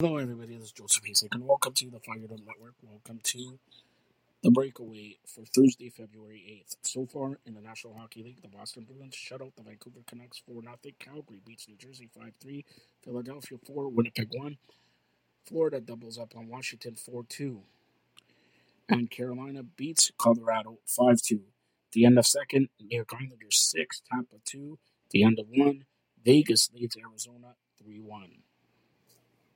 Hello, everybody. This is Joseph Hasek, and welcome to the Fired Up Network. Welcome to the breakaway for Thursday, February 8th. So far in the National Hockey League, the Boston Bruins shut out the Vancouver Canucks 4 0. Calgary beats New Jersey 5 3. Philadelphia 4, Winnipeg 1. Florida doubles up on Washington 4 2. And Carolina beats Colorado 5 2. The end of second, New York Islanders 6, Tampa 2. The end of one, Vegas leads Arizona 3 1.